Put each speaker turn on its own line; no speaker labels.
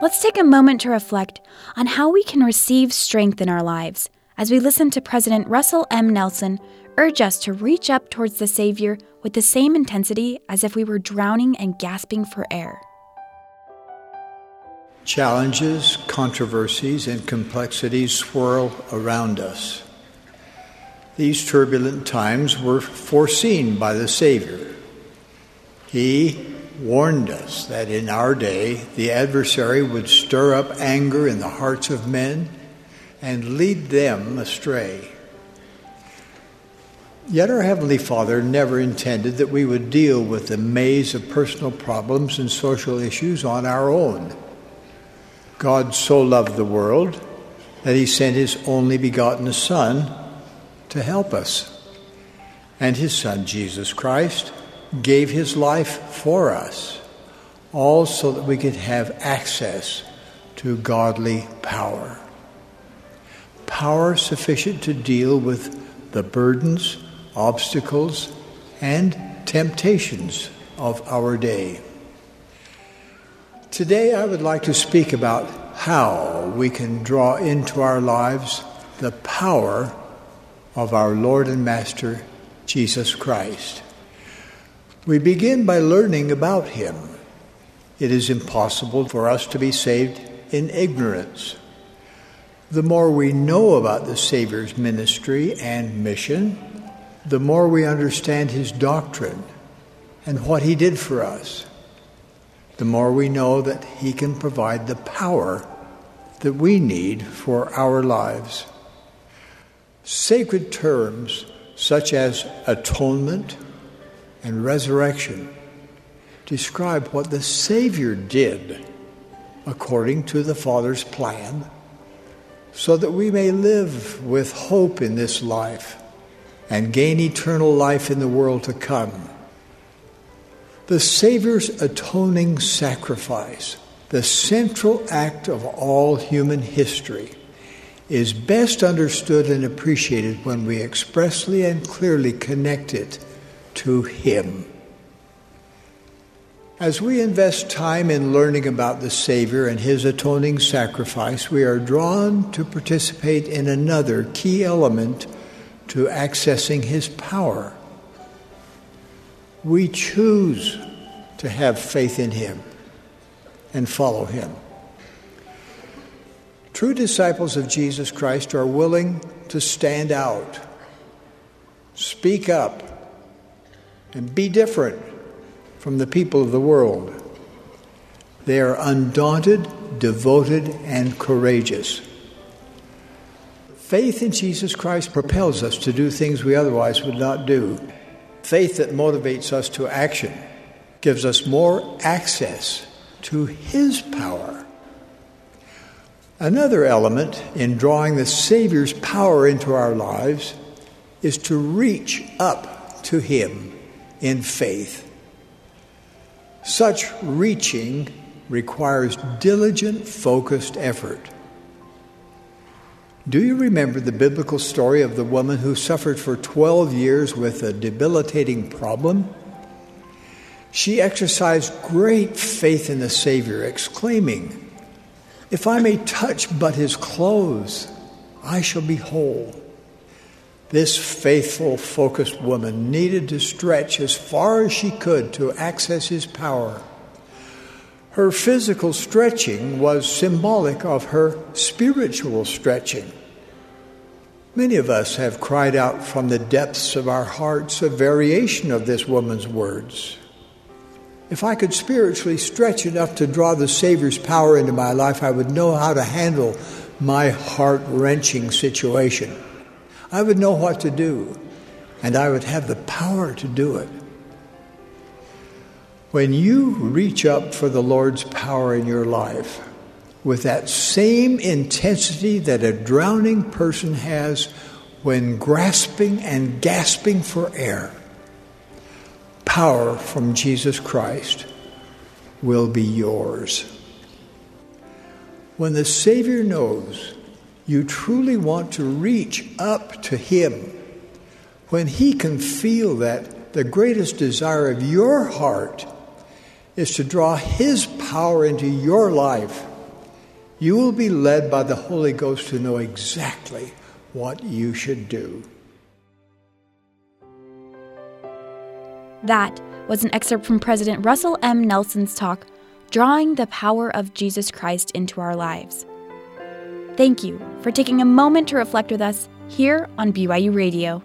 Let's take a moment to reflect on how we can receive strength in our lives as we listen to President Russell M. Nelson urge us to reach up towards the Savior with the same intensity as if we were drowning and gasping for air.
Challenges, controversies, and complexities swirl around us. These turbulent times were foreseen by the Savior. He warned us that in our day the adversary would stir up anger in the hearts of men and lead them astray. Yet our Heavenly Father never intended that we would deal with the maze of personal problems and social issues on our own. God so loved the world that he sent his only begotten Son to help us. And his Son, Jesus Christ, gave his life for us, all so that we could have access to godly power. Power sufficient to deal with the burdens, obstacles, and temptations of our day. Today, I would like to speak about how we can draw into our lives the power of our Lord and Master, Jesus Christ. We begin by learning about Him. It is impossible for us to be saved in ignorance. The more we know about the Savior's ministry and mission, the more we understand His doctrine and what He did for us the more we know that He can provide the power that we need for our lives. Sacred terms such as atonement and resurrection describe what the Savior did according to the Father's plan so that we may live with hope in this life and gain eternal life in the world to come. The Savior's atoning sacrifice, the central act of all human history, is best understood and appreciated when we expressly and clearly connect it to Him. As we invest time in learning about the Savior and His atoning sacrifice, we are drawn to participate in another key element to accessing His power we choose to have faith in Him and follow Him. True disciples of Jesus Christ are willing to stand out, speak up, and be different from the people of the world. They are undaunted, devoted, and courageous. Faith in Jesus Christ propels us to do things we otherwise would not do. Faith that motivates us to action gives us more access to His power. Another element in drawing the Savior's power into our lives is to reach up to Him in faith. Such reaching requires diligent, focused effort. Do you remember the biblical story of the woman who suffered for 12 years with a debilitating problem? She exercised great faith in the Savior, exclaiming, If I may touch but his clothes, I shall be whole. This faithful, focused woman needed to stretch as far as she could to access his power. Her physical stretching was symbolic of her spiritual stretching. Many of us have cried out from the depths of our hearts a variation of this woman's words. If I could spiritually stretch enough to draw the Savior's power into my life, I would know how to handle my heart wrenching situation. I would know what to do, and I would have the power to do it. When you reach up for the Lord's power in your life with that same intensity that a drowning person has when grasping and gasping for air, power from Jesus Christ will be yours. When the Savior knows you truly want to reach up to Him, when He can feel that the greatest desire of your heart is to draw His power into your life, you will be led by the Holy Ghost to know exactly what you should do.
That was an excerpt from President Russell M. Nelson's talk, Drawing the Power of Jesus Christ into Our Lives. Thank you for taking a moment to reflect with us here on BYU Radio.